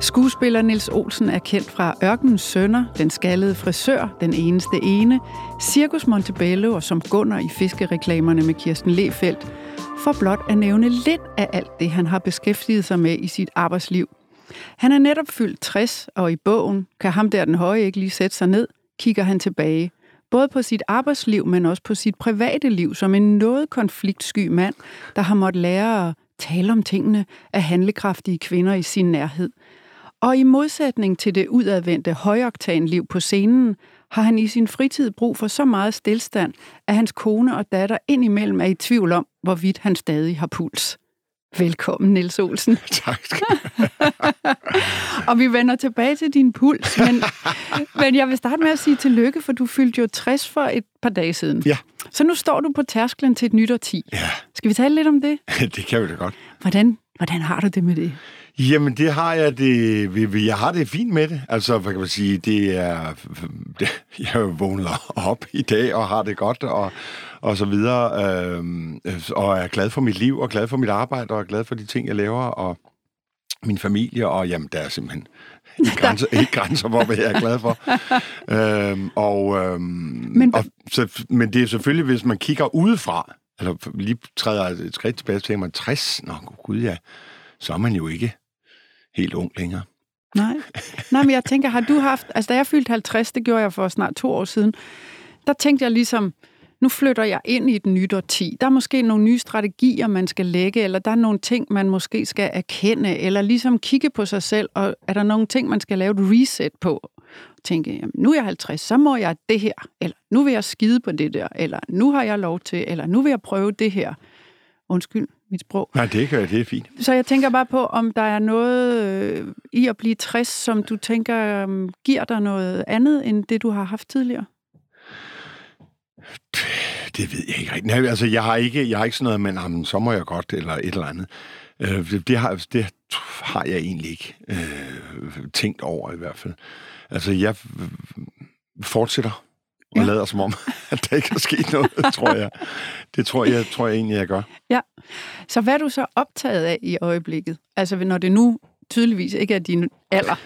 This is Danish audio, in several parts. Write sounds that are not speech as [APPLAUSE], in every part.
Skuespiller Nils Olsen er kendt fra Ørkenens Sønner, Den skaldede frisør, Den eneste ene, Cirkus Montebello og som Gunner i fiskereklamerne med Kirsten Lefeldt, for blot at nævne lidt af alt det, han har beskæftiget sig med i sit arbejdsliv. Han er netop fyldt 60, og i bogen kan ham der den høje ikke lige sætte sig ned, kigger han tilbage. Både på sit arbejdsliv, men også på sit private liv, som en noget konfliktsky mand, der har måttet lære at tale om tingene af handlekraftige kvinder i sin nærhed. Og i modsætning til det udadvendte højoktanliv på scenen, har han i sin fritid brug for så meget stillstand, at hans kone og datter indimellem er i tvivl om, hvorvidt han stadig har puls. Velkommen, Niels Olsen. [LAUGHS] Tak [LAUGHS] Og vi vender tilbage til din puls, men, [LAUGHS] men jeg vil starte med at sige tillykke, for du fyldte jo 60 for et par dage siden. Ja. Så nu står du på tærsklen til et nyt årti. Ja, Skal vi tale lidt om det? det kan vi da godt. Hvordan, hvordan har du det med det? Jamen, det har jeg det... vi- vi- Jeg har det fint med det. Altså, hvad kan man sige, det er... Det, [LAUGHS] jeg vågner op i dag og har det godt og, og så videre. Øhm, og er glad for mit liv og glad for mit arbejde og er glad for de ting, jeg laver og min familie. Og jamen, der er simpelthen ikke [LAUGHS] grænser, ikke grænser for, hvad jeg er glad for. [LAUGHS] øhm, og, øhm, Men- men, og, så, men det er selvfølgelig, hvis man kigger udefra, eller lige træder et skridt tilbage, så tænker man, 60? Nå, gud ja, så er man jo ikke helt ung længere. Nej. Nej, men jeg tænker, har du haft... Altså, da jeg fyldte 50, det gjorde jeg for snart to år siden, der tænkte jeg ligesom, nu flytter jeg ind i et nyt årti. Der er måske nogle nye strategier, man skal lægge, eller der er nogle ting, man måske skal erkende, eller ligesom kigge på sig selv, og er der nogle ting, man skal lave et reset på? Tænke, jamen, nu er jeg 50, så må jeg det her, eller nu vil jeg skide på det der, eller nu har jeg lov til, eller nu vil jeg prøve det her. Undskyld mit sprog. Nej, det, kan, det er fint. Så jeg tænker bare på, om der er noget øh, i at blive 60, som du tænker øh, giver dig noget andet, end det, du har haft tidligere? Det ved jeg ikke rigtigt. Nej, altså, jeg har ikke, jeg har ikke sådan noget med, jamen, så må jeg godt, eller et eller andet. Øh, det, det, har, det har jeg egentlig ikke øh, tænkt over i hvert fald. Altså, jeg fortsætter og Ja. lader som om, [LAUGHS] at der ikke er sket noget, [LAUGHS] tror jeg. Det tror jeg, tror jeg egentlig, jeg gør. Ja. Så hvad er du så optaget af i øjeblikket? Altså, når det nu tydeligvis ikke er din alder. [LAUGHS]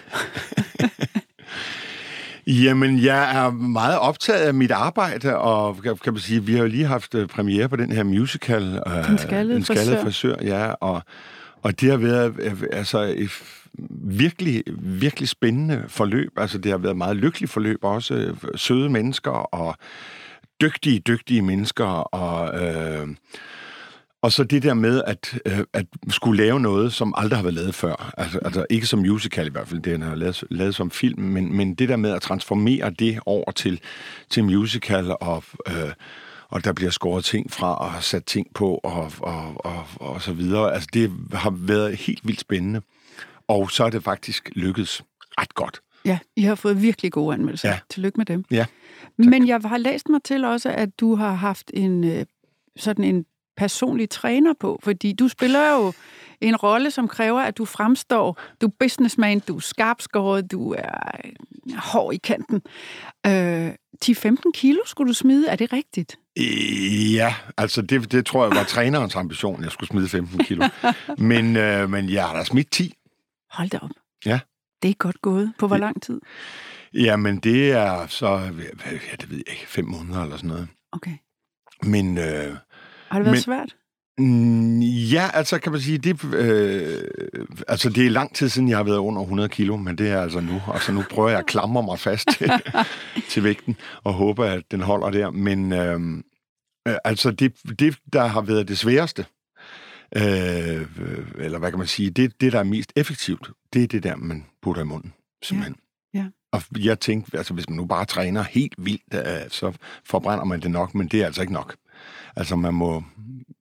Jamen, jeg er meget optaget af mit arbejde, og kan, man sige, vi har jo lige haft øh, premiere på den her musical. Øh, Den skaldede den skaldede frisør. frisør. Ja, og, og det har været øh, altså, virkelig, virkelig spændende forløb. Altså, det har været meget lykkeligt forløb, også søde mennesker og dygtige, dygtige mennesker, og... Øh, og så det der med at, øh, at skulle lave noget, som aldrig har været lavet før. Altså, altså ikke som musical i hvert fald, det er lavet, lavet som film, men, men det der med at transformere det over til, til musical, og, øh, og der bliver skåret ting fra og sat ting på, og, og, og, og så videre. Altså det har været helt vildt spændende. Og så er det faktisk lykkedes ret godt. Ja, I har fået virkelig gode anmeldelser. Ja. Tillykke med dem. Ja, Men jeg har læst mig til også, at du har haft en øh, sådan en personlig træner på, fordi du spiller jo en rolle, som kræver, at du fremstår, du er businessman, du er skarpskåret, du er øh, hård i kanten. Øh, 10-15 kilo skulle du smide, er det rigtigt? Øh, Ja, altså det, det tror jeg var trænerens ambition, jeg skulle smide 15 kilo. [LAUGHS] Men, øh, men jeg har da smidt 10. Hold da op. Ja. Det er godt gået. På hvor lang tid? Jamen, det er så, ja, det ved jeg ikke, fem måneder eller sådan noget. Okay. Men øh, Har det været Men- svært? mm, ja, altså kan man sige, det, øh, altså det er lang tid siden, jeg har været under 100 kilo, men det er altså nu. Altså nu prøver jeg at klamre mig fast til, [LAUGHS] til vægten og håber, at den holder der. Men øh, øh, altså det, det, der har været det sværeste, øh, eller hvad kan man sige, det, det, der er mest effektivt, det er det der, man putter i munden, simpelthen. ja. Og jeg tænkte, altså hvis man nu bare træner helt vildt, øh, så forbrænder man det nok, men det er altså ikke nok. Altså man må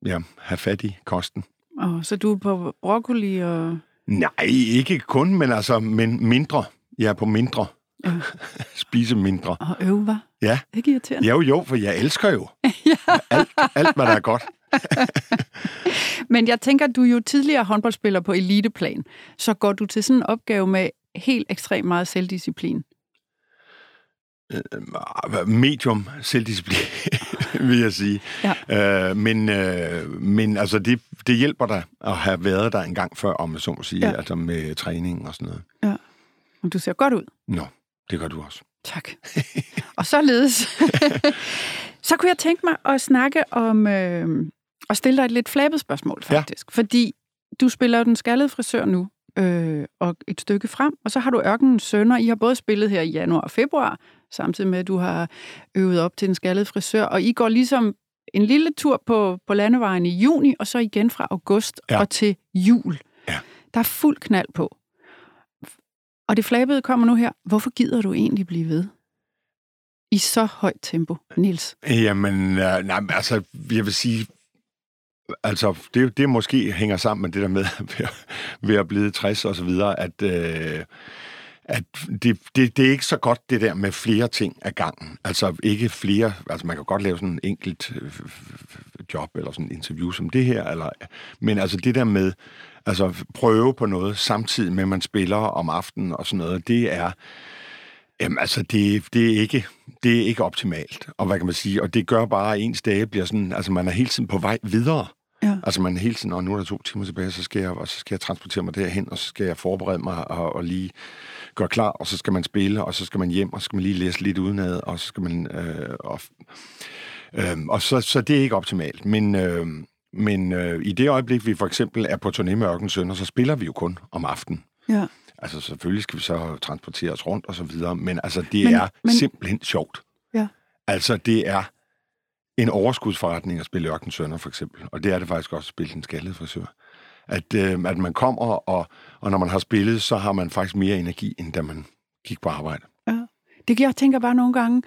ja, have fat i kosten. Og så du er på broccoli og... Nej, ikke kun, men altså men mindre. Jeg er på mindre. Ja. [LAUGHS] Spise mindre. Og øve, var. Ja. Ikke irriterende. Jo, jo, for jeg elsker jo [LAUGHS] alt, alt, hvad der er godt. [LAUGHS] Men jeg tænker, du er jo tidligere håndboldspiller på eliteplan. Så går du til sådan en opgave med helt ekstremt meget selvdisciplin. Medium selvdisciplin. [LAUGHS] vil jeg sige. Ja. Øh, men, øh, men altså, det, det hjælper dig at have været der en gang før, om så må sige, Ja. altså med træning og sådan noget. Ja. Men du ser godt ud. Nå, det gør du også. Tak. og således, [LAUGHS] så kunne jeg tænke mig at snakke om, øh, og stille dig et lidt flabet spørgsmål, Ja. faktisk. Fordi du spiller jo den skaldede frisør nu, øh, og et stykke frem, og så har du Ørkenens Sønner. I har både spillet her i januar og februar, samtidig med, at du har øvet op til den skaldede frisør, og I går ligesom en lille tur på, på landevejen i juni, og så igen fra august Ja. og til jul. Ja. Der er fuld knald på. Og det flabede kommer nu her. Hvorfor gider du egentlig blive ved? I så højt tempo, Nils. Jamen, øh, nej, altså, jeg vil sige, altså, det, det måske hænger sammen med det der med, [LAUGHS] ved at, ved at blive 60 og så videre, at, øh, at det, det, det er ikke så godt det der med flere ting ad gangen. Altså ikke flere, altså man kan godt lave sådan en enkelt øh, job eller sådan en interview som det her, eller, men altså det der med, altså prøve på noget samtidig med, at man spiller om aftenen og sådan noget, det er, Jamen altså, det, det, er ikke, det er ikke optimalt, og hvad kan man sige, og det gør bare, at ens dage bliver sådan, altså man er hele tiden på vej videre. Ja. Altså man hele tiden, og nu er der to timer tilbage, så skal jeg, og så skal jeg transportere mig derhen, og så skal jeg forberede mig og, og lige gøre klar, og så skal man spille, og så skal man hjem, og så skal man lige læse lidt udenad, og så skal man... Øh, og, øh, og så, så det er ikke optimalt, men... Øh, men øh, i det øjeblik, vi for eksempel er på turné med Ørkens Sønder, så spiller vi jo kun om aftenen. Ja. Altså selvfølgelig skal vi så transportere os rundt og så videre, men altså det Men- er men... simpelthen sjovt. Ja. Altså det er en overskudsforretning at spille Ørkens Sønder for eksempel, og det er det faktisk også at spille den skaldede frisør. At, øh, at man kommer, og, og når man har spillet, så har man faktisk mere energi, end da man gik på arbejde. Det jeg tænker bare nogle gange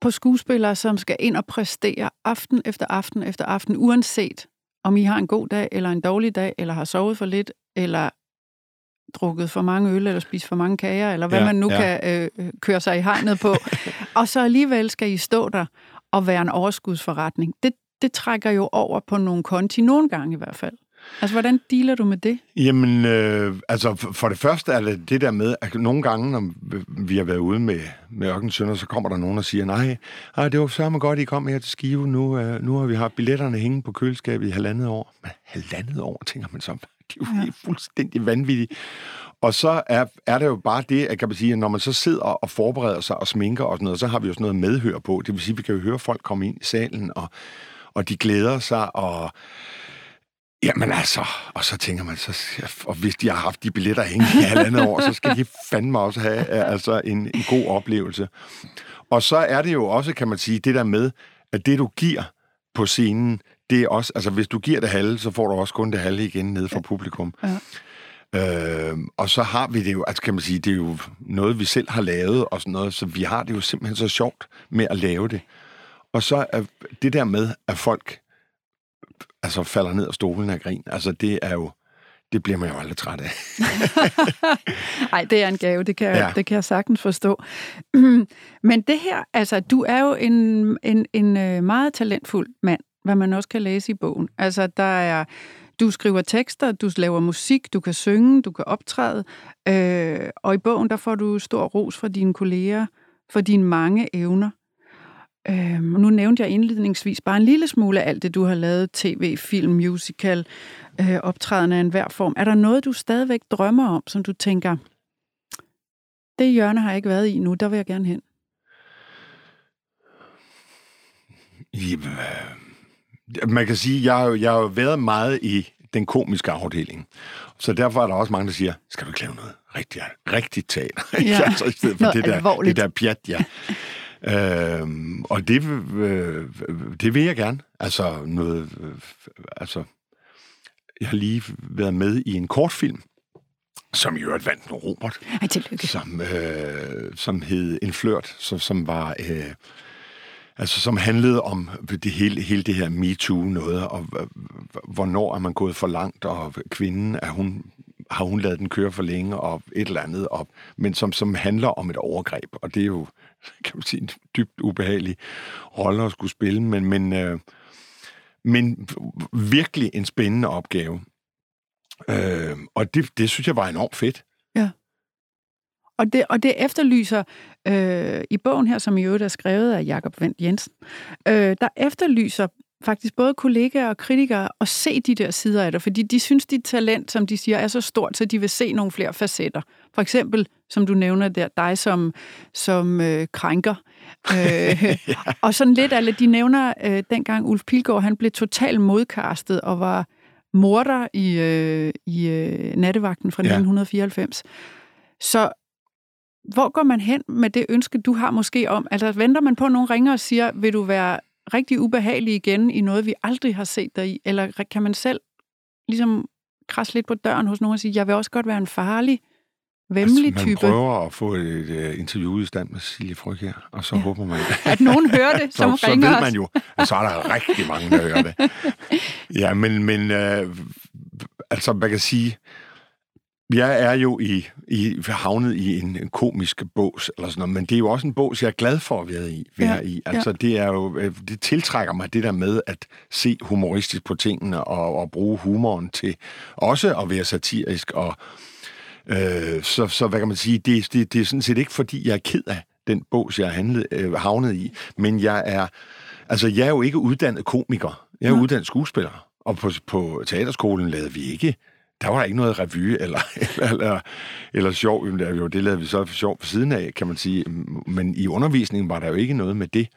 på skuespillere, som skal ind og præstere aften efter aften efter aften, uanset om I har en god dag eller en dårlig dag, eller har sovet for lidt, eller drukket for mange øl, eller spist for mange kager, eller hvad ja, Ja, man nu ja. kan øh, køre sig i hegnet på. [LAUGHS] og så alligevel skal I stå der og være en overskudsforretning. Det, det trækker jo over på nogle konti, nogle gange i hvert fald. Altså, hvordan dealer du med det? Jamen, øh, altså for det første er det det der med, at nogle gange, når vi har været ude med, med Ørkens Sønder, så kommer der nogen og siger, nej, ej, det var sørme godt, I kom her til Skive. Nu, øh, nu har vi haft billetterne hænge på køleskabet i halvandet år. Men halvandet år, tænker man så. Det er jo ja. fuldstændig vanvittigt. Og så er, er det jo bare det, at, kan man sige, at når man så sidder og forbereder sig og sminker og sådan noget, så har vi jo sådan noget medhør på. Det vil sige, at vi kan jo høre folk komme ind i salen, og, og de glæder sig, og Jamen altså, og så tænker man, så, og hvis de har haft de billetter hængende i halvandet år, så skal de fandme også have øh, altså, en, en god oplevelse. Og så er det jo også, kan man sige, det der med, at det du giver på scenen, det er også, altså hvis du giver det halve, så får du også kun det halve igen ned fra publikum. Ja. Øh, og så har vi det jo, altså kan man sige, det er jo noget, vi selv har lavet og sådan noget, så vi har det jo simpelthen så sjovt med at lave det. Og så er det der med, at folk altså falder ned af stolen af grin, altså det er jo, det bliver man jo aldrig træt af. [LAUGHS] Nej, det er en gave, det kan, ja. Ja. det kan jeg sagtens forstå. [CLEARS THROAT] Men det her, altså, du er jo en, en, en øh, meget talentfuld mand, hvad man også kan læse i bogen. Altså, der er, du skriver tekster, du laver musik, du kan synge, du kan optræde, øh, og i bogen, der får du stor ros fra dine kolleger for dine mange evner. Øh, nu nævnte jeg indledningsvis bare en lille smule af alt det, du har lavet, tv, film, musical, øh, optræden af enhver form. Er der noget, du stadigvæk drømmer om, som du tænker, det hjørne har jeg ikke været i nu, der vil jeg gerne hen? Jamen, øh, man kan sige, jeg har, jo, jeg har jo været meget i den komiske afdeling. Så derfor er der også mange, der siger, skal du ikke lave noget rigtig, rigtig teater? [LAUGHS] Ja. altså, i stedet for Noget det der, alvorligt. det der pjat, ja. øhm, og det, øh, det vil jeg gerne. Altså, noget, øh, altså, jeg har lige været med i en kortfilm, som i øvrigt vandt en Robert, Ej, tillykke. som, øh, som hed En Flørt, som, som var... Øh, Altså, som handlede om det hele, hele det her MeToo-noget, og hvornår er man gået for langt, og kvinden, er hun, har hun lavet den køre for længe, og et eller andet, og, men som, som handler om et overgreb, og det er jo, [LAUGHS] kan man sige, en dybt ubehagelig rolle at skulle spille, men, men, øh, men virkelig en spændende opgave. Øh, og det, det synes jeg var enormt fedt og det, og det efterlyser øh, i bogen her, som i øvrigt er skrevet af Jakob Vendt Jensen, øh, der efterlyser faktisk både kollegaer og kritikere at se de der sider af det, fordi de synes, dit talent, som de siger, er så stort, så de vil se nogle flere facetter. For eksempel, som du nævner der, dig som, som øh, krænker. Øh, [LAUGHS] ja. Og sådan lidt, alle de nævner, øh, dengang Ulf Pilgaard, han blev totalt modkastet og var morder i, øh, i øh, nattevagten fra ja. 1994. Så hvor går man hen med det ønske, du har måske om? Altså venter man på, at nogen ringer og siger, vil du være rigtig ubehagelig igen i noget, vi aldrig har set dig i? Eller kan man selv ligesom krasse lidt på døren hos nogen og sige, jeg vil også godt være en farlig, vemmelig altså, man type? Man prøver at få et uh, interview i stand med Silje Fryg her, og så ja. håber man... [LAUGHS] at nogen hører det, [LAUGHS] som så, ringer Så ved man jo, at så er der rigtig mange, der hører det. [LAUGHS] Ja, men, men uh, altså, man kan sige, jeg er jo i, i havnet i en, en komisk bås, eller sådan noget, men det er jo også en bås, jeg er glad for at være i. Være ja, i. Altså, ja. det, er jo, øh, det tiltrækker mig, det der med at se humoristisk på tingene, og, og bruge humoren til også at være satirisk. Og, øh, så, så hvad kan man sige, det, det, det er sådan set ikke, fordi jeg er ked af den bås, jeg er handlet, øh, havnet i, men jeg er, altså, jeg er jo ikke uddannet komiker. Jeg er ja. uddannet skuespiller. Og på, på teaterskolen lavede vi ikke der var ikke noget revy eller, [LAUGHS] eller, eller, eller sjov. Jo, det lavede vi så for sjov på siden af, kan man sige. Men i undervisningen var der jo ikke noget med det.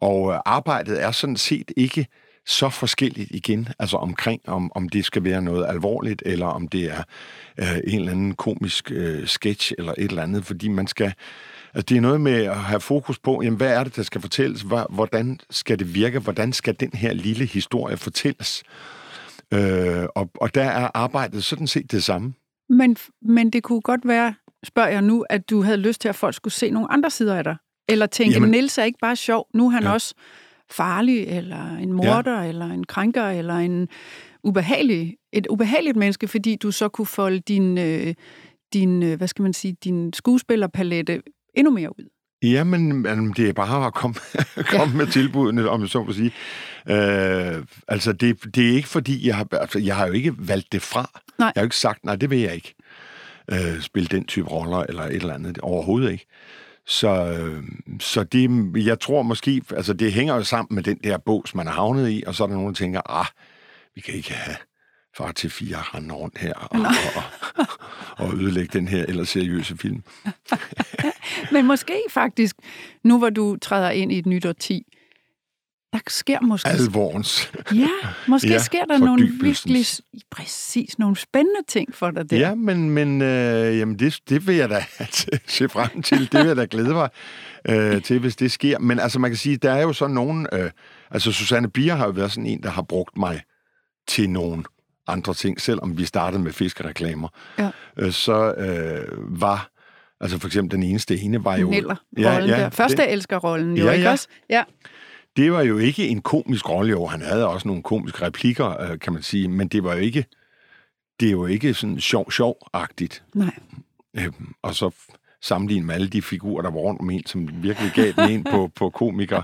Og øh, arbejdet er sådan set ikke så forskelligt igen, altså omkring, om, om det skal være noget alvorligt, eller om det er øh, en eller anden komisk øh, sketch, eller et eller andet, fordi man skal, altså det er noget med at have fokus på, jamen, hvad er det, der skal fortælles, hvordan skal det virke, hvordan skal den her lille historie fortælles, Øh, og, og der er arbejdet sådan set det samme. Men, men det kunne godt være, spørger jeg nu, at du havde lyst til, at folk skulle se nogle andre sider af dig. Eller tænke, Jamen, Niels er ikke bare sjov, nu er han ja. også farlig, eller en morder, ja. eller en krænker, eller en ubehagelig, et ubehageligt menneske, fordi du så kunne folde din, øh, din øh, hvad skal man sige, din skuespillerpalette endnu mere ud. Ja, men, men det er bare at komme, [LAUGHS] komme ja. med tilbudene, om jeg så må sige. Øh, altså, det, det er ikke fordi, jeg har, altså, jeg har jo ikke valgt det fra. Nej. Jeg har jo ikke sagt, nej, det vil jeg ikke. Øh, spille den type roller, eller et eller andet. Overhovedet ikke. Så, øh, så det, jeg tror måske, altså det hænger jo sammen med den der bås, man er havnet i, og så er der nogen, der tænker, ah, vi kan ikke have far til fire rende rundt her og, og, og, og ødelægge den her ellers seriøse film. [LAUGHS] Men måske faktisk, nu hvor du træder ind i et nyt årti, der sker måske... Alvorens. Ja, måske [LAUGHS] ja, sker der nogle virkelig, præcis, nogle spændende ting for dig der. Ja, men, men øh, jamen det, det vil jeg da [LAUGHS] se frem til. Det vil jeg da glæde mig øh, til, hvis det sker. Men altså, man kan sige, der er jo så nogen... Øh, altså, Susanne Bier har jo været sådan en, der har brugt mig til nogen andre ting, selvom vi startede med fiskereklamer. Ja. Øh, så øh, var Altså for eksempel den eneste ene var jo... Neller, ja, ja, der. Første elsker-rollen jo, ja, ikke ja. også? Ja. Det var jo ikke en komisk rolle, jo. Han havde også nogle komiske replikker, øh, kan man sige, men det var jo ikke... Det er jo ikke sådan sjov-sjov-agtigt. Nej. Øhm, og så sammenligne med alle de figurer, der var rundt om en, som virkelig gav den en på, på komiker.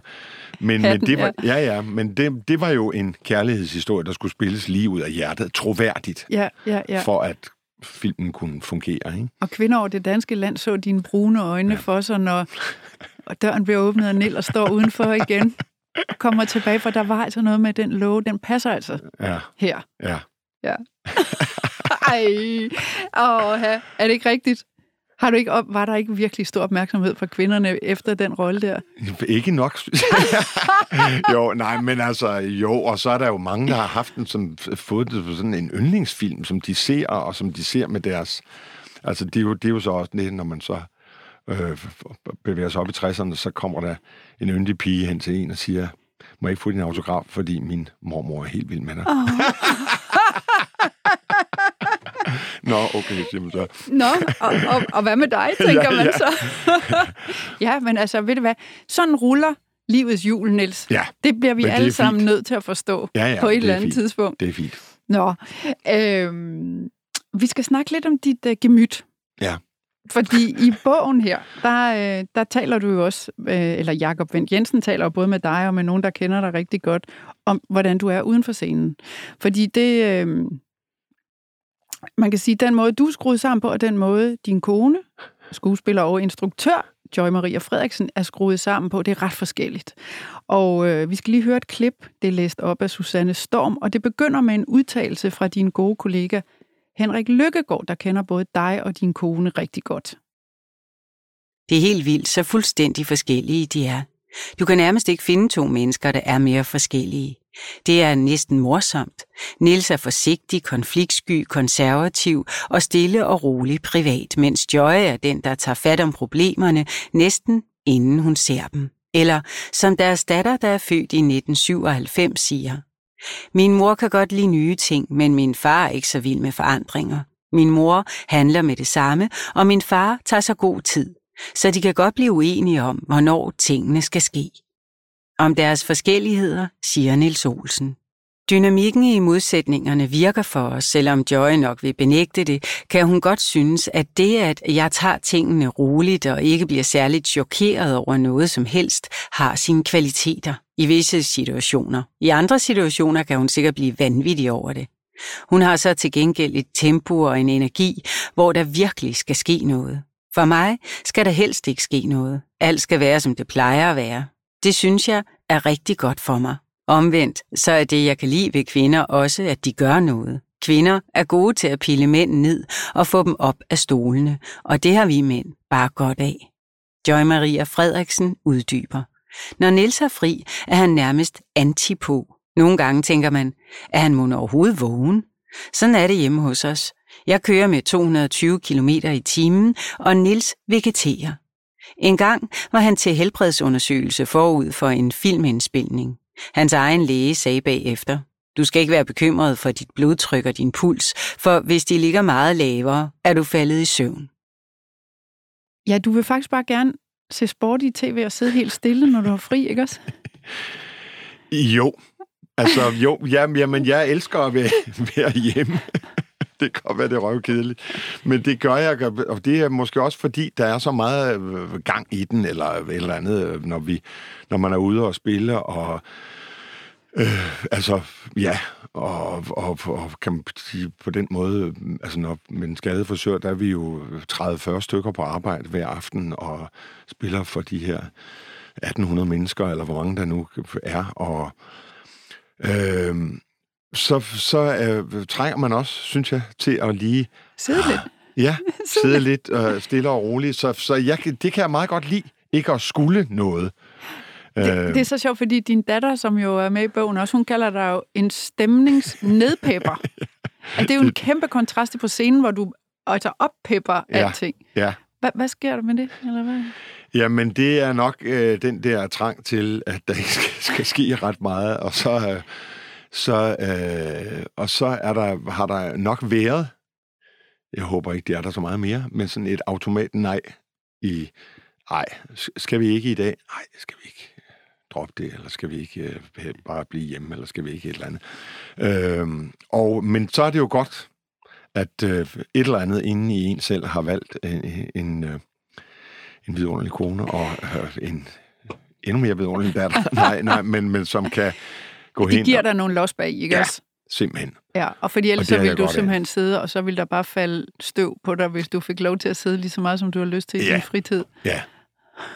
Men, men det var, ja, ja, men det, det var jo en kærlighedshistorie, der skulle spilles lige ud af hjertet, troværdigt, ja, ja, ja. for at filmen kunne fungere. Ikke? Og kvinder over det danske land så dine brune øjne ja. for sig, når døren bliver åbnet, og Nell står udenfor igen. Kommer tilbage, for der var altså noget med den låge, den passer altså ja. her. Ja. Ja. [LAUGHS] Ej, åh, er det ikke rigtigt? Har du ikke op, var der ikke virkelig stor opmærksomhed fra kvinderne efter den rolle der? Ikke nok. [LAUGHS] jo, nej, men altså, jo, og så er der jo mange, der har haft den som fået det på sådan en yndlingsfilm, som de ser, og som de ser med deres... Altså, det er jo, det er jo så også det, når man så øh, bevæger sig op i 60'erne, så kommer der en yndig pige hen til en og siger, må jeg ikke få din autograf, fordi min mormor er helt vild med dig. Oh. [LAUGHS] Nå, okay, man så. Nå, og, og, og hvad med dig, [LAUGHS] tænker ja, man ja. så. [LAUGHS] ja, men altså, ved du hvad? Sådan ruller livets jul, Niels. Ja, det bliver vi alle sammen nødt til at forstå ja, ja, på et eller andet fint. tidspunkt. Det er fint. Nå, øhm, vi skal snakke lidt om dit uh, gemyt. Ja. Fordi i bogen her, der, øh, der taler du jo også, øh, eller Jakob Vendt Jensen taler jo både med dig og med nogen, der kender dig rigtig godt, om hvordan du er uden for scenen. Fordi det, øh, man kan sige, den måde, du er skruet sammen på, og den måde, din kone skuespiller og instruktør Joy Maria Frederiksen er skruet sammen på. Det er ret forskelligt. Og øh, vi skal lige høre et klip, det er læst op af Susanne Storm, og det begynder med en udtalelse fra din gode kollega Henrik Lykkegaard, der kender både dig og din kone rigtig godt. Det er helt vildt, så fuldstændig forskellige de er. Du kan nærmest ikke finde to mennesker, der er mere forskellige. Det er næsten morsomt. Nils er forsigtig, konfliktsky, konservativ og stille og rolig privat, mens Joy er den, der tager fat om problemerne næsten inden hun ser dem. Eller som deres datter, der er født i 1997, siger. Min mor kan godt lide nye ting, men min far er ikke så vild med forandringer. Min mor handler med det samme, og min far tager sig god tid så de kan godt blive uenige om, hvornår tingene skal ske. Om deres forskelligheder, siger Nils Olsen. Dynamikken i modsætningerne virker for os, selvom Joy nok vil benægte det, kan hun godt synes, at det, at jeg tager tingene roligt og ikke bliver særligt chokeret over noget som helst, har sine kvaliteter i visse situationer. I andre situationer kan hun sikkert blive vanvittig over det. Hun har så til gengæld et tempo og en energi, hvor der virkelig skal ske noget. For mig skal der helst ikke ske noget. Alt skal være, som det plejer at være. Det synes jeg er rigtig godt for mig. Omvendt, så er det, jeg kan lide ved kvinder også, at de gør noget. Kvinder er gode til at pille mænd ned og få dem op af stolene, og det har vi mænd bare godt af. Joy Maria Frederiksen uddyber. Når Niels er fri, er han nærmest antipå. Nogle gange tænker man, er han mon overhovedet vågen? Sådan er det hjemme hos os. Jeg kører med 220 km i timen, og Nils vegeterer. En gang var han til helbredsundersøgelse forud for en filmindspilning. Hans egen læge sagde bagefter, du skal ikke være bekymret for dit blodtryk og din puls, for hvis de ligger meget lavere, er du faldet i søvn. Ja, du vil faktisk bare gerne se sport i tv og sidde helt stille, når du har fri, ikke også? Jo. Altså, jo, jamen, jamen jeg elsker at være, [LAUGHS] være hjemme. [LAUGHS] det kan godt være, det er røvkedeligt. Men det gør jeg, og det er måske også fordi, der er så meget øh, gang i den, eller et eller andet, øh, når, vi, når man er ude og spille, og øh, altså, ja, og, og, og kan man sige, på den måde, altså når med en der er vi jo 30-40 stykker på arbejde hver aften, og spiller for de her 1800 mennesker, eller hvor mange der nu er, og øh, så, så øh, trænger man også, synes jeg, til at lige... Sidde lidt. [GASPS] Ja, [LAUGHS] sidde lidt øh, stille og roligt. Så, så jeg, det kan jeg meget godt lide, ikke at skulle noget. Det, øh. det er så sjovt, fordi din datter, som jo er med i bogen også, hun kalder dig jo en stemningsnedpepper. [LAUGHS] ja, det er jo en kæmpe kontrast på scenen, hvor du altså oppepper ja, alting. Ja. Hvad, hvad sker der med det? Eller hvad? Jamen, det er nok øh, den der trang til, at der ikke skal, skal ske ret meget, og så... Øh, så, øh, og så er der, har der nok været, jeg håber ikke, det er der så meget mere, men sådan et automat nej i, nej, skal vi ikke i dag? Nej, skal vi ikke droppe det, eller skal vi ikke øh, bare blive hjemme, eller skal vi ikke et eller andet. Øh, og, men så er det jo godt, at øh, et eller andet inde i en selv har valgt en, en, øh, en vidunderlig kone og øh, en endnu mere vidunderlig datter. [LAUGHS] nej, nej, men, men som kan gå de hen. De giver dig nogle los bag, ikke ja, også? simpelthen. Ja, og fordi ellers og så ville du simpelthen af. sidde, og så ville der bare falde støv på dig, hvis du fik lov til at sidde lige så meget, som du har lyst til i ja. din fritid. Ja.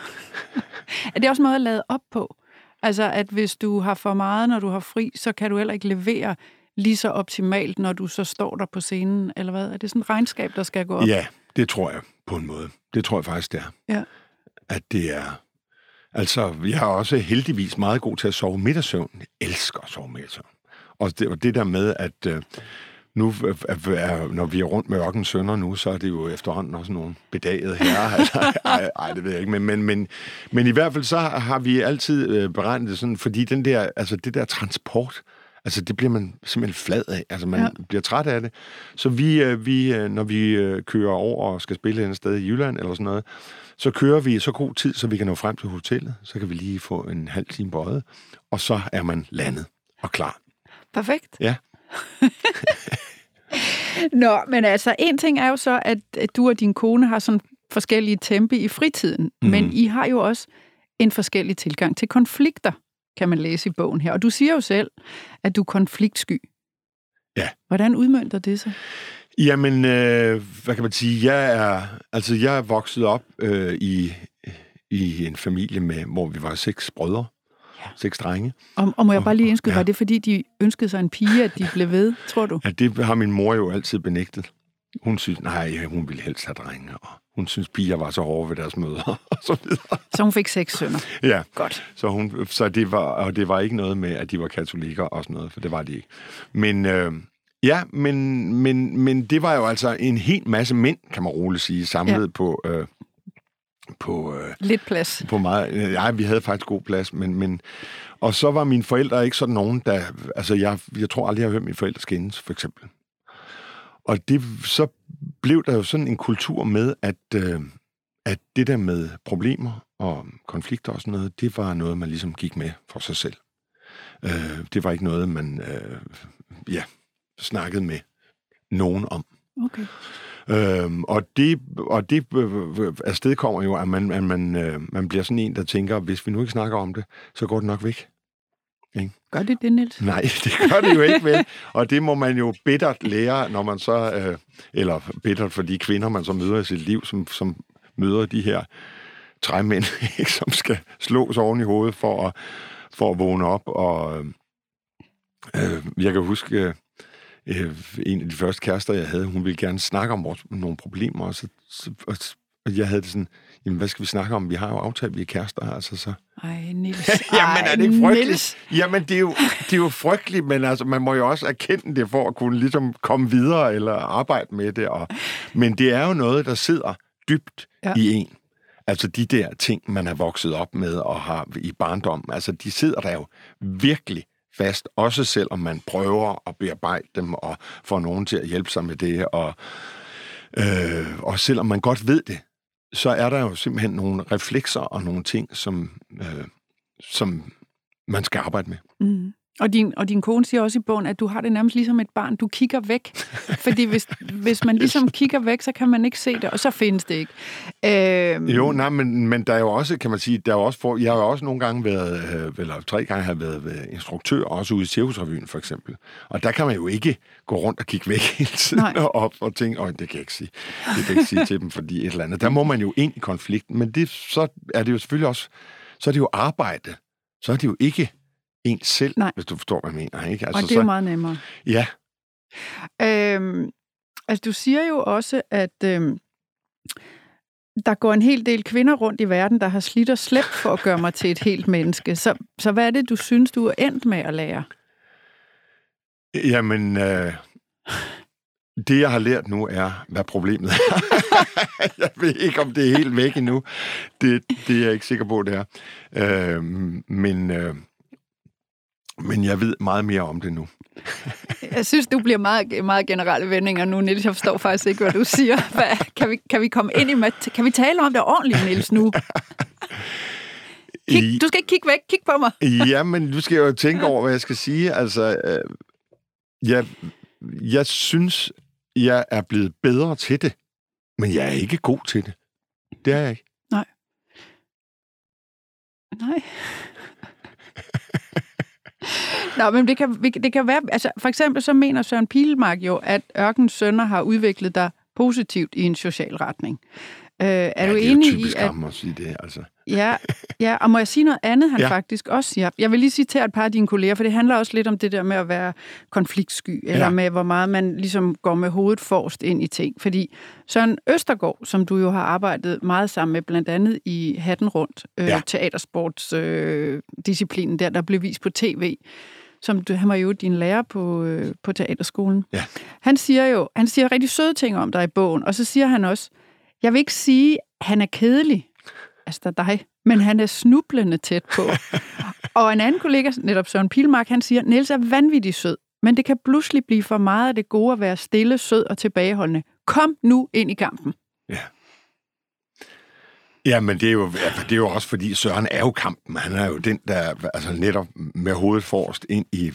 [LAUGHS] er det også en måde at lade op på? Altså, at hvis du har for meget, når du har fri, så kan du heller ikke levere lige så optimalt, når du så står der på scenen, eller hvad? Er det sådan et regnskab, der skal gå op? Ja, det tror jeg på en måde. Det tror jeg faktisk, det er. Ja. At det er Altså, jeg er også heldigvis meget god til at sove middagssøvn. Jeg elsker at sove middagssøvn. Og det, og det der med, at øh, nu, når vi er rundt med Ørken Sønder nu, så er det jo efterhånden også nogle bedagede her. [LAUGHS] altså, ej, ej, det ved jeg ikke. Men, men, men, men i hvert fald så har vi altid øh, beregnet det sådan, fordi den der, altså det der transport, altså det bliver man simpelthen flad af. Altså man ja. bliver træt af det. Så vi, øh, vi når vi kører over og skal spille et sted i Jylland eller sådan noget, så kører vi så god tid, så vi kan nå frem til hotellet. Så kan vi lige få en halv time bøjet, og så er man landet og klar. Perfekt. Ja. [LAUGHS] Nå, men altså, en ting er jo så, at du og din kone har sådan forskellige tempi i fritiden, mm. men I har jo også en forskellig tilgang til konflikter, kan man læse i bogen her. Og du siger jo selv, at du er konfliktsky. Ja. Hvordan udmønter det sig? Jamen, øh, hvad kan man sige? Jeg er, altså, jeg er vokset op øh, i, i en familie, med, hvor vi var seks brødre. Ja. Seks drenge. Og, og må jeg bare lige indskyde, ja. var det fordi, de ønskede sig en pige, at de blev ved, tror du? Ja, det har min mor jo altid benægtet. Hun synes, nej, hun ville helst have drenge, og hun synes, piger var så hårde ved deres møder, [LAUGHS] og så videre. Så hun fik seks sønner? Ja. Godt. Så, hun, så det, var, og det var ikke noget med, at de var katolikker og sådan noget, for det var de ikke. Men, øh, ja, men, men, men det var jo altså en helt masse mænd, kan man roligt sige, samlet ja. på... Øh, på, øh, Lidt plads. På meget, ja, vi havde faktisk god plads, men, men... Og så var mine forældre ikke sådan nogen, der... Altså, jeg, jeg tror aldrig, jeg har hørt mine forældre skændes, for eksempel. Og det, så blev der jo sådan en kultur med, at, øh, at det der med problemer og konflikter og sådan noget, det var noget, man ligesom gik med for sig selv. Øh, det var ikke noget, man øh, ja, snakkede med nogen om. Okay. Øhm, og det, og det øh, afsted kommer jo, at man, at man, øh, man bliver sådan en, der tænker, hvis vi nu ikke snakker om det, så går det nok væk. Gør det det, Niels? Nej, [LAUGHS] det gør det jo ikke, vel? Og det må man jo bittert lære, når man så, øh, eller bittert for de kvinder, man så møder i sit liv, som, som møder de her træmænd, [LAUGHS] ikke, som skal slås oven i hovedet for at, for at vågne op. Og øh, øh jeg kan huske, øh, øh, en af de første kærester, jeg havde, hun ville gerne snakke om vores, nogle problemer, og, så, så, og, og jeg havde det sådan, jamen hvad skal vi snakke om? Vi har jo aftalt, vi er kærester, altså så. Ej, Niels. [LAUGHS] jamen er det ikke frygteligt? Niels. Jamen det er, jo, det er jo frygteligt, men altså man må jo også erkende det for at kunne ligesom komme videre eller arbejde med det. Og, men det er jo noget, der sidder dybt ja. i en. Altså de der ting, man er vokset op med og har i barndom, altså de sidder der jo virkelig fast, også selvom man prøver at bearbejde dem og få nogen til at hjælpe sig med det. Og, øh, og selvom man godt ved det, så er der jo simpelthen nogle reflekser og nogle ting, som, øh, som man skal arbejde med. Mm. Og din, og din kone siger også i bogen, at du har det nærmest ligesom et barn. Du kigger væk. [LAUGHS] Fordi hvis, hvis man ligesom kigger væk, så kan man ikke se det, og så findes det ikke. Øhm... Jo, nej, men, men der er jo også, kan man sige, der er også for, jeg har jo også nogle gange været, øh, eller tre gange har været, været instruktør, også ude i Cirkusrevyen for eksempel. Og der kan man jo ikke gå rundt og kigge væk [LAUGHS] hele tiden nej. og, op og tænke, åh, det kan jeg ikke sige. Det kan jeg ikke sige til dem, fordi et eller andet. Der må man jo ind i konflikten, men det, så er det jo selvfølgelig også, så er det jo arbejde. Så er det jo ikke en selv, Nej. hvis du forstår, hvad jeg mener. Ikke? Altså, og det er så, meget nemmere. Ja. Øhm, altså, du siger jo også, at øhm, der går en hel del kvinder rundt i verden, der har slidt og slæbt for at gøre mig til et helt menneske. Så, så hvad er det, du synes, du er endt med at lære? Jamen, øh, det jeg har lært nu er, hvad problemet er. [LAUGHS] jeg ved ikke, om det er helt væk endnu. Det, det er jeg ikke sikker på, det er. Øh, men... Øh, men jeg ved meget mere om det nu. [LAUGHS] jeg synes, du bliver meget, meget generelle vendinger nu, Niels. Jeg forstår faktisk ikke, hvad du siger. Hvad, kan, vi, kan vi komme ind i... Kan vi tale om det ordentligt, Niels, nu? Kig, du skal ikke kigge væk. Kig på mig. [LAUGHS] ja, men du skal jo tænke over, hvad jeg skal sige. Altså, øh, jeg, jeg synes, jeg er blevet bedre til det, men jeg er ikke god til det. Det er jeg ikke. Nej. Nej. [LAUGHS] Nå, men det kan, det kan være... Altså, for eksempel så mener Søren Pilmark jo, at Ørkens Sønner har udviklet dig positivt i en social retning. Øh, er ja, du enig i, at... Det at sige det, altså. Ja, ja, og må jeg sige noget andet, han ja. faktisk også siger? Jeg vil lige sige til et par af dine kolleger, for det handler også lidt om det der med at være konfliktsky, eller ja. med, hvor meget man ligesom går med hovedet forrest ind i ting. Fordi Søren Østergaard, som du jo har arbejdet meget sammen med, blandt andet i Hatten Rundt, øh, ja. teatersportsdisciplinen øh, der, der blev vist på tv, som du, han var jo din lærer på, øh, på teaterskolen. Ja. Han siger jo, han siger rigtig søde ting om dig i bogen, og så siger han også, jeg vil ikke sige, at han er kedelig, altså dig, men han er snublende tæt på. [LAUGHS] og en anden kollega, netop Søren Pilmark, han siger, Niels er vanvittig sød, men det kan pludselig blive for meget af det gode at være stille, sød og tilbageholdende. Kom nu ind i kampen. Ja. Ja, men det er, jo, det er jo også fordi Søren er jo kampen. Han er jo den, der altså netop med hovedet forrest ind i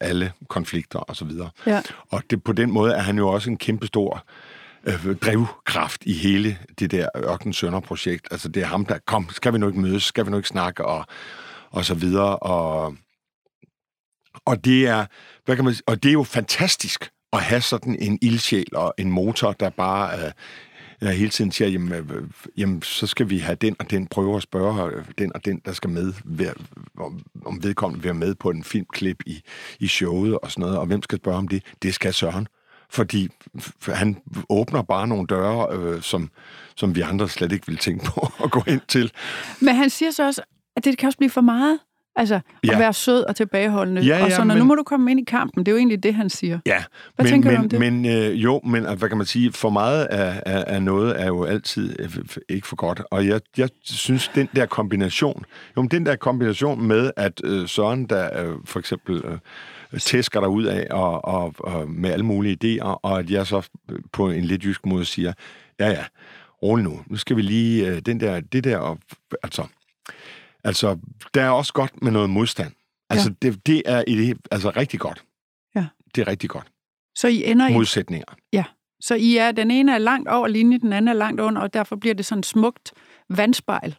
alle konflikter og så videre. Ja. Og det, på den måde er han jo også en kæmpestor øh, Øh, drivkraft i hele det der Ørken Sønder-projekt. Altså, det er ham, der, kom, skal vi nu ikke mødes, skal vi nu ikke snakke, og, og så videre. Og, og det er, hvad kan man og det er jo fantastisk at have sådan en ildsjæl og en motor, der bare... Øh, jeg hele tiden siger, jamen, øh, jamen, så skal vi have den og den prøve at spørge øh, den og den, der skal med, ved, om vedkommende vil være med på en filmklip i, i showet og sådan noget, og hvem skal spørge om det? Det skal Søren. Fordi han åbner bare nogle døre, øh, som, som vi andre slet ikke vil tænke på [LAUGHS] at gå ind til. Men han siger så også, at det kan også blive for meget. Altså, at ja. være sød og tilbageholdende. Ja, ja, og så, men... nu må du komme ind i kampen. Det er jo egentlig det, han siger. Ja. Hvad men, tænker men, du om det? Men øh, jo, men hvad kan man sige? For meget af, af, af noget er jo altid øh, ikke for godt. Og jeg, jeg synes, den der kombination, jo, men den der kombination med, at øh, Søren, der øh, for eksempel... Øh, tæsker der ud af og, og, og med alle mulige idéer, og at jeg så på en lidt jysk måde siger, ja ja, rolig nu, nu skal vi lige, øh, den der, det der, og, altså, altså, der er også godt med noget modstand. Altså, ja. det, det er i altså rigtig godt. Ja. Det er rigtig godt. Så I ender i... Modsætninger. Ja. Så I er, den ene er langt over linjen, den anden er langt under, og derfor bliver det sådan smukt vandspejl.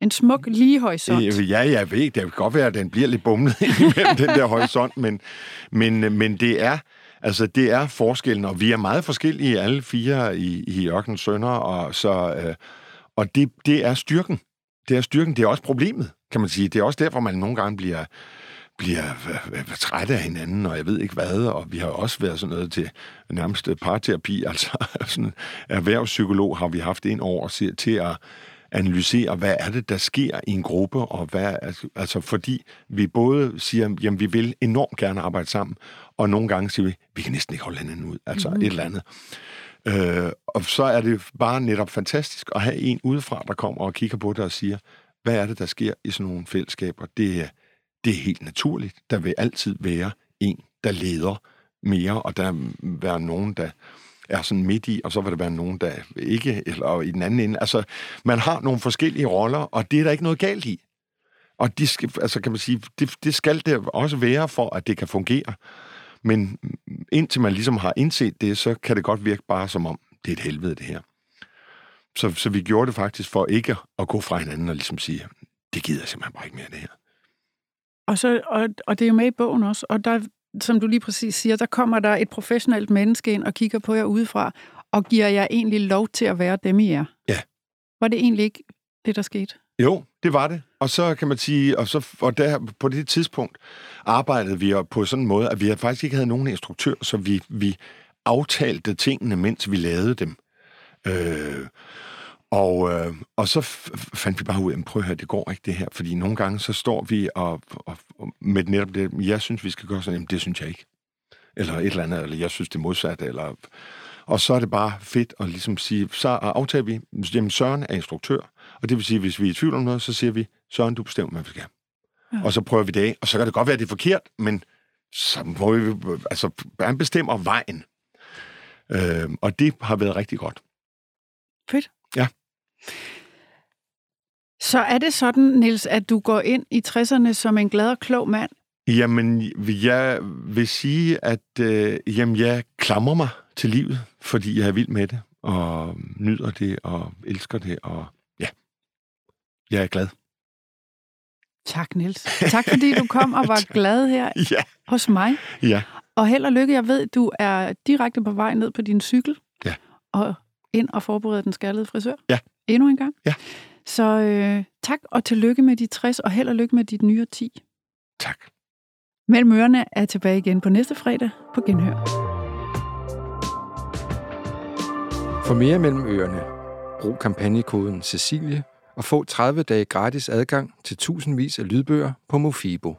En smuk lige horisont. Ja, jeg ved, det kan godt være, at den bliver lidt bumlet [LAUGHS] imellem den der horisont, men, men, men det er, altså det er forskellen, og vi er meget forskellige alle fire i, i Ørkens Sønder, og, så, øh, og det, det er styrken. Det er styrken, det er også problemet, kan man sige. Det er også derfor, man nogle gange bliver, bliver træt af hinanden, og jeg ved ikke hvad, og vi har også været sådan noget til nærmest parterapi, [LAUGHS] altså sådan erhvervspsykolog har vi haft ind over til at analysere, hvad er det, der sker i en gruppe, og hvad, altså fordi vi både siger, jamen vi vil enormt gerne arbejde sammen, og nogle gange siger vi, vi kan næsten ikke holde hinanden ud, altså mm. et eller andet. Øh, og så er det bare netop fantastisk at have en udefra, der kommer og kigger på det og siger, hvad er det, der sker i sådan nogle fællesskaber? Det er, det er helt naturligt. Der vil altid være en, der leder mere, og der vil være nogen, der er sådan midt i, og så vil der være nogen, der ikke, eller i den anden ende. Altså, man har nogle forskellige roller, og det er der ikke noget galt i. Og det skal, altså kan man sige, det, det skal det også være, for at det kan fungere. Men indtil man ligesom har indset det, så kan det godt virke bare som om, det er et helvede, det her. Så, så vi gjorde det faktisk for ikke at gå fra hinanden og ligesom sige, det gider jeg simpelthen bare ikke mere, det her. Og, så, og, og det er jo med i bogen også, og der, som du lige præcis siger, der kommer der et professionelt menneske ind og kigger på jer udefra, og giver jer egentlig lov til at være dem, I er. Ja. Var det egentlig ikke det, der skete? Jo, det var det. Og så kan man sige, og, så, og der, på det tidspunkt arbejdede vi på sådan en måde, at vi faktisk ikke havde nogen instruktør, så vi, vi aftalte tingene, mens vi lavede dem. Øh, og, øh, og så fandt vi bare ud af, prøv at høre, det går ikke det her, fordi nogle gange så står vi og, og, og med netop det, jeg synes, vi skal gøre sådan, jamen det synes jeg ikke. Eller et eller andet, eller jeg synes det modsatte, eller... Og så er det bare fedt at ligesom sige, så aftager vi, jamen Søren er instruktør, og det vil sige, hvis vi er i tvivl om noget, så siger vi, Søren, du bestemmer, hvad vi skal. Ja. Og så prøver vi det af, og så kan det godt være, at det er forkert, men så må vi, altså, han bestemmer vejen. Øh, og det har været rigtig godt. Fedt. Ja. Så er det sådan, Nils, at du går ind i 60'erne som en glad og klog mand? Jamen, jeg vil sige, at øh, jamen, jeg klamrer mig til livet, fordi jeg er vild med det, og nyder det, og elsker det, og ja, jeg er glad. Tak, Nils. Tak, fordi du kom og var [LAUGHS] glad her ja. hos mig. Ja. Og held og lykke. Jeg ved, du er direkte på vej ned på din cykel. Ja. Og ind og forberede den skaldede frisør. Ja. Endnu en gang. Ja. Så øh, tak og tillykke med de 60, og held og lykke med dit nye 10. Tak. Mellem ørerne er tilbage igen på næste fredag på Genhør. For mere mellem ørerne, brug kampagnekoden Cecilie og få 30 dage gratis adgang til tusindvis af lydbøger på Mofibo.